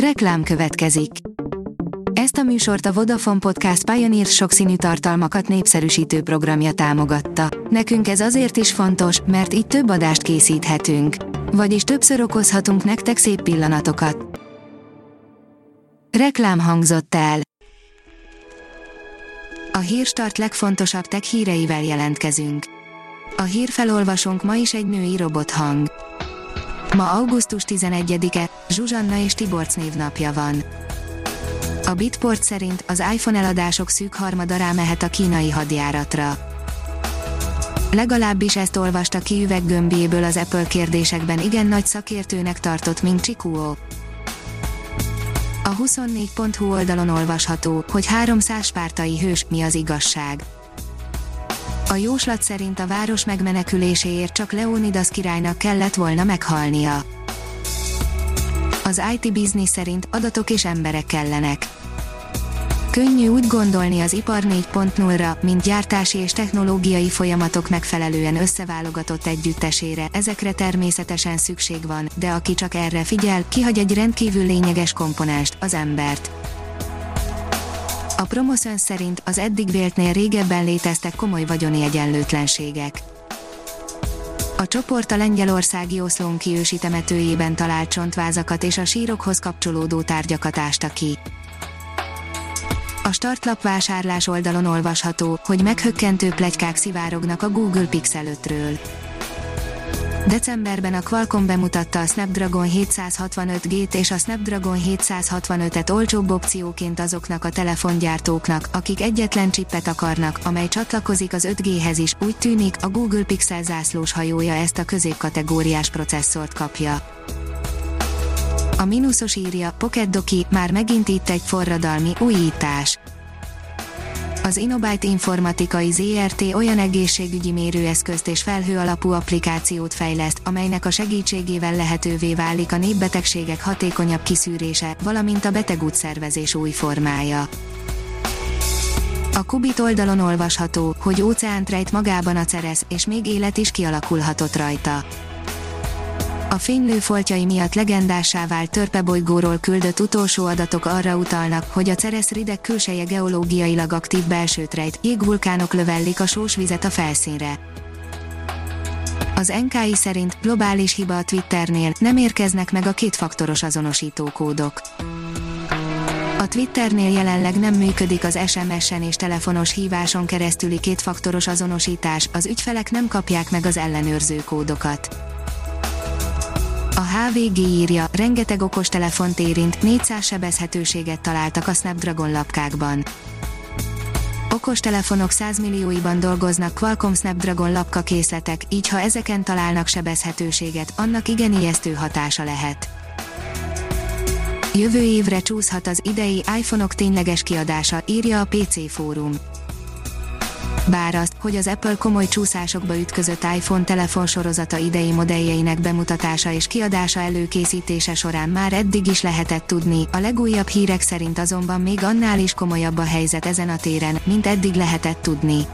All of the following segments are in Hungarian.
Reklám következik. Ezt a műsort a Vodafone Podcast Pioneer sokszínű tartalmakat népszerűsítő programja támogatta. Nekünk ez azért is fontos, mert így több adást készíthetünk. Vagyis többször okozhatunk nektek szép pillanatokat. Reklám hangzott el. A hírstart legfontosabb tech híreivel jelentkezünk. A hírfelolvasónk ma is egy női robothang. Ma augusztus 11-e, Zsuzsanna és Tiborc névnapja van. A Bitport szerint az iPhone eladások szűk harmada rámehet a kínai hadjáratra. Legalábbis ezt olvasta ki üveggömbjéből az Apple kérdésekben igen nagy szakértőnek tartott Ming Chikuo. A 24.hu oldalon olvasható, hogy 300 spártai hős, mi az igazság. A jóslat szerint a város megmeneküléséért csak Leonidas királynak kellett volna meghalnia. Az IT Business szerint adatok és emberek kellenek. Könnyű úgy gondolni az ipar 4.0-ra, mint gyártási és technológiai folyamatok megfelelően összeválogatott együttesére, ezekre természetesen szükség van, de aki csak erre figyel, kihagy egy rendkívül lényeges komponást, az embert. A Promoszön szerint az eddig véltnél régebben léteztek komoly vagyoni egyenlőtlenségek. A csoport a lengyelországi Oszlón kiősi temetőjében talált csontvázakat és a sírokhoz kapcsolódó tárgyakat ásta ki. A startlap vásárlás oldalon olvasható, hogy meghökkentő plegykák szivárognak a Google Pixel 5-ről. Decemberben a Qualcomm bemutatta a Snapdragon 765G-t és a Snapdragon 765-et olcsóbb opcióként azoknak a telefongyártóknak, akik egyetlen csippet akarnak, amely csatlakozik az 5G-hez is, úgy tűnik, a Google Pixel zászlós hajója ezt a középkategóriás processzort kapja. A mínuszos írja, Pocket Doki, már megint itt egy forradalmi újítás az Innobyte Informatikai ZRT olyan egészségügyi mérőeszközt és felhő alapú applikációt fejleszt, amelynek a segítségével lehetővé válik a népbetegségek hatékonyabb kiszűrése, valamint a betegútszervezés új formája. A Kubit oldalon olvasható, hogy óceánt rejt magában a Ceres, és még élet is kialakulhatott rajta a fénylő foltjai miatt legendássá vált törpebolygóról küldött utolsó adatok arra utalnak, hogy a Ceres rideg külseje geológiailag aktív belsőt rejt, jégvulkánok lövellik a sós vizet a felszínre. Az NKI szerint globális hiba a Twitternél, nem érkeznek meg a kétfaktoros azonosítókódok. A Twitternél jelenleg nem működik az SMS-en és telefonos híváson keresztüli kétfaktoros azonosítás, az ügyfelek nem kapják meg az ellenőrző kódokat. A HVG írja, rengeteg okostelefont érint, 400 sebezhetőséget találtak a Snapdragon lapkákban. Okostelefonok 100 millióiban dolgoznak Qualcomm Snapdragon lapkakészletek, így ha ezeken találnak sebezhetőséget, annak igen ijesztő hatása lehet. Jövő évre csúszhat az idei iPhone-ok tényleges kiadása, írja a PC fórum bár azt, hogy az Apple komoly csúszásokba ütközött iPhone telefonsorozata idei modelljeinek bemutatása és kiadása előkészítése során már eddig is lehetett tudni, a legújabb hírek szerint azonban még annál is komolyabb a helyzet ezen a téren, mint eddig lehetett tudni.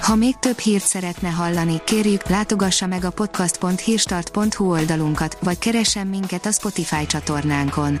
Ha még több hírt szeretne hallani, kérjük, látogassa meg a podcast.hírstart.hu oldalunkat, vagy keressen minket a Spotify csatornánkon